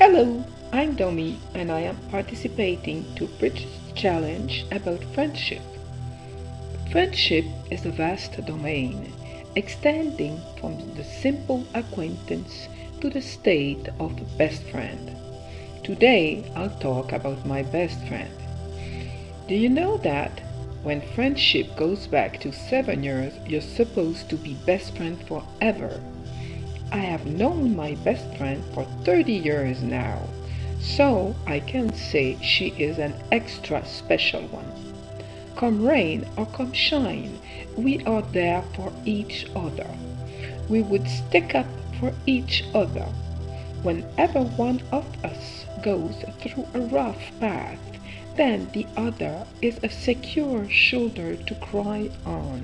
Hello, I'm Domi and I am participating to Bridget's Challenge about friendship. Friendship is a vast domain extending from the simple acquaintance to the state of best friend. Today I'll talk about my best friend. Do you know that when friendship goes back to seven years, you're supposed to be best friend forever? I have known my best friend for 30 years now, so I can say she is an extra special one. Come rain or come shine, we are there for each other. We would stick up for each other. Whenever one of us goes through a rough path, then the other is a secure shoulder to cry on.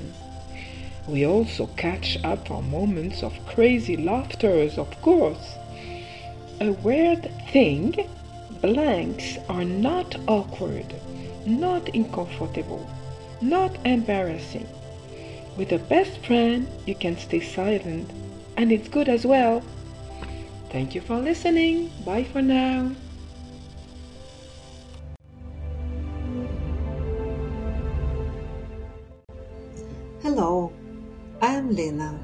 We also catch up on moments of crazy laughters, of course. A weird thing, blanks are not awkward, not uncomfortable, not embarrassing. With a best friend, you can stay silent, and it's good as well. Thank you for listening. Bye for now. Hello, I'm Lena,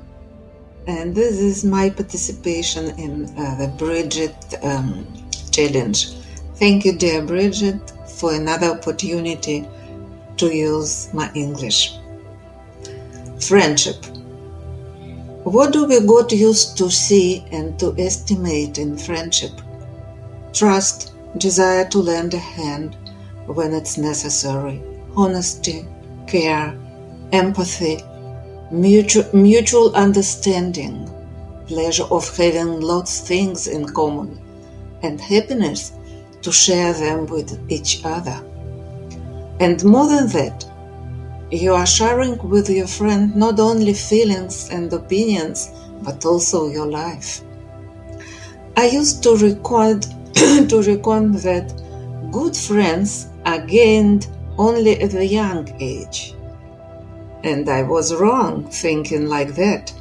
and this is my participation in uh, the Bridget um, challenge. Thank you, dear Bridget, for another opportunity to use my English. Friendship. What do we got used to see and to estimate in friendship? Trust, desire to lend a hand when it's necessary, honesty, care, empathy, mutual, mutual understanding, pleasure of having lots things in common, and happiness to share them with each other. And more than that, you are sharing with your friend not only feelings and opinions, but also your life. I used to record to record that good friends are gained only at a young age and I was wrong thinking like that.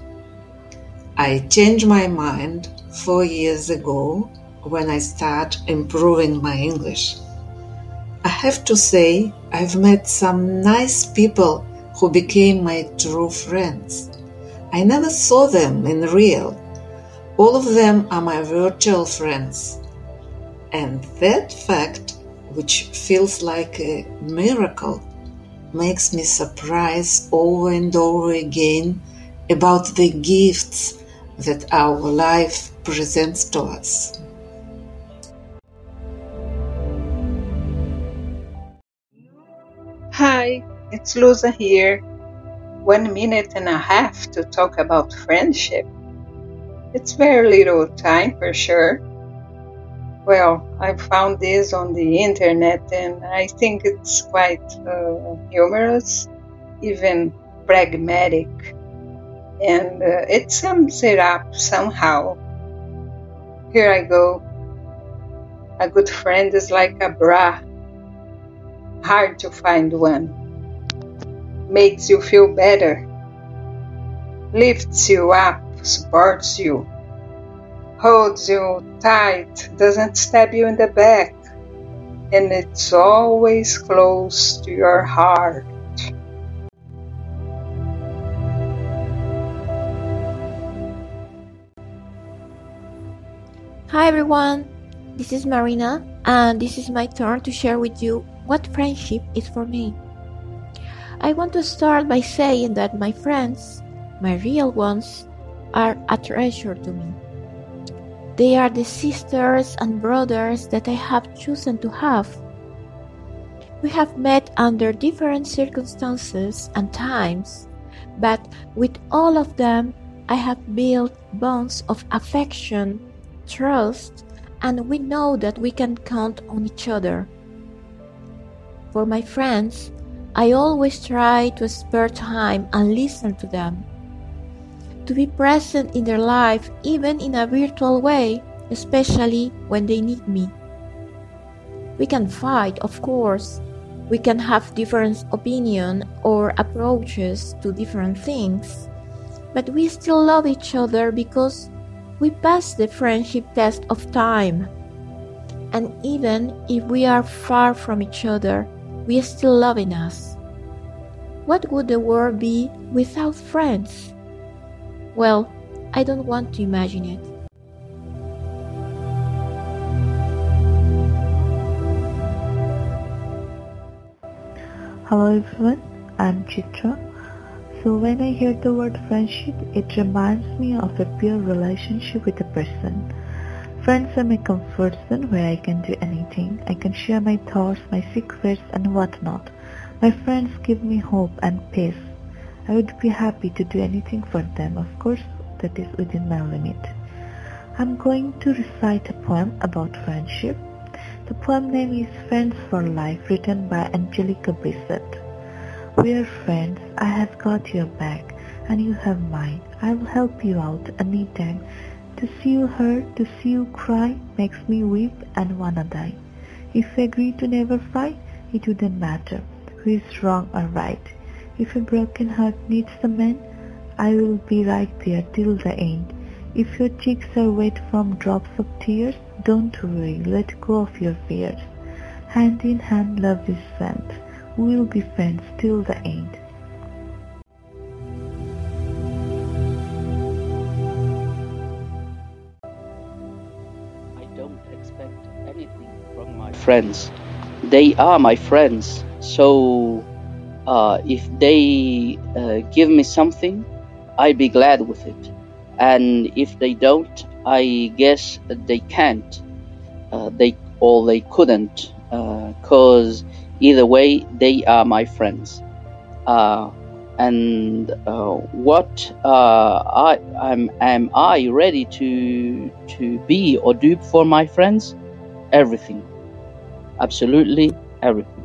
I changed my mind four years ago when I started improving my English. I have to say, I've met some nice people who became my true friends. I never saw them in real. All of them are my virtual friends. And that fact, which feels like a miracle, makes me surprised over and over again about the gifts that our life presents to us. Hi, it's Luza here. One minute and a half to talk about friendship. It's very little time for sure. Well, I found this on the internet and I think it's quite uh, humorous, even pragmatic, and uh, it sums it up somehow. Here I go. A good friend is like a bra, hard to find one. Makes you feel better, lifts you up, supports you, holds you tight, doesn't stab you in the back, and it's always close to your heart. Hi everyone, this is Marina, and this is my turn to share with you what friendship is for me. I want to start by saying that my friends, my real ones, are a treasure to me. They are the sisters and brothers that I have chosen to have. We have met under different circumstances and times, but with all of them, I have built bonds of affection, trust, and we know that we can count on each other. For my friends, I always try to spare time and listen to them to be present in their life even in a virtual way, especially when they need me. We can fight, of course. We can have different opinion or approaches to different things. But we still love each other because we passed the friendship test of time And even if we are far from each other, we are still loving us. What would the world be without friends? Well, I don't want to imagine it. Hello everyone, I'm Chitra. So when I hear the word friendship, it reminds me of a pure relationship with a person. Friends are my comfort zone where I can do anything. I can share my thoughts, my secrets and whatnot. My friends give me hope and peace. I would be happy to do anything for them, of course that is within my limit. I'm going to recite a poem about friendship. The poem name is Friends for Life written by Angelica Bissett. We are friends. I have got your back and you have mine. I will help you out anytime. To see you hurt, to see you cry makes me weep and wanna die. If we agree to never fight, it wouldn't matter who is wrong or right. If a broken heart needs a man, I will be right there till the end. If your cheeks are wet from drops of tears, don't worry, let go of your fears. Hand in hand love is sent. We'll be friends till the end. I don't expect anything from my friends. They are my friends. So uh, if they uh, give me something, I'd be glad with it. And if they don't, I guess they can't. Uh, they or they couldn't, uh, cause either way they are my friends. Uh, and uh, what uh, I am am I ready to to be or do for my friends? Everything, absolutely everything.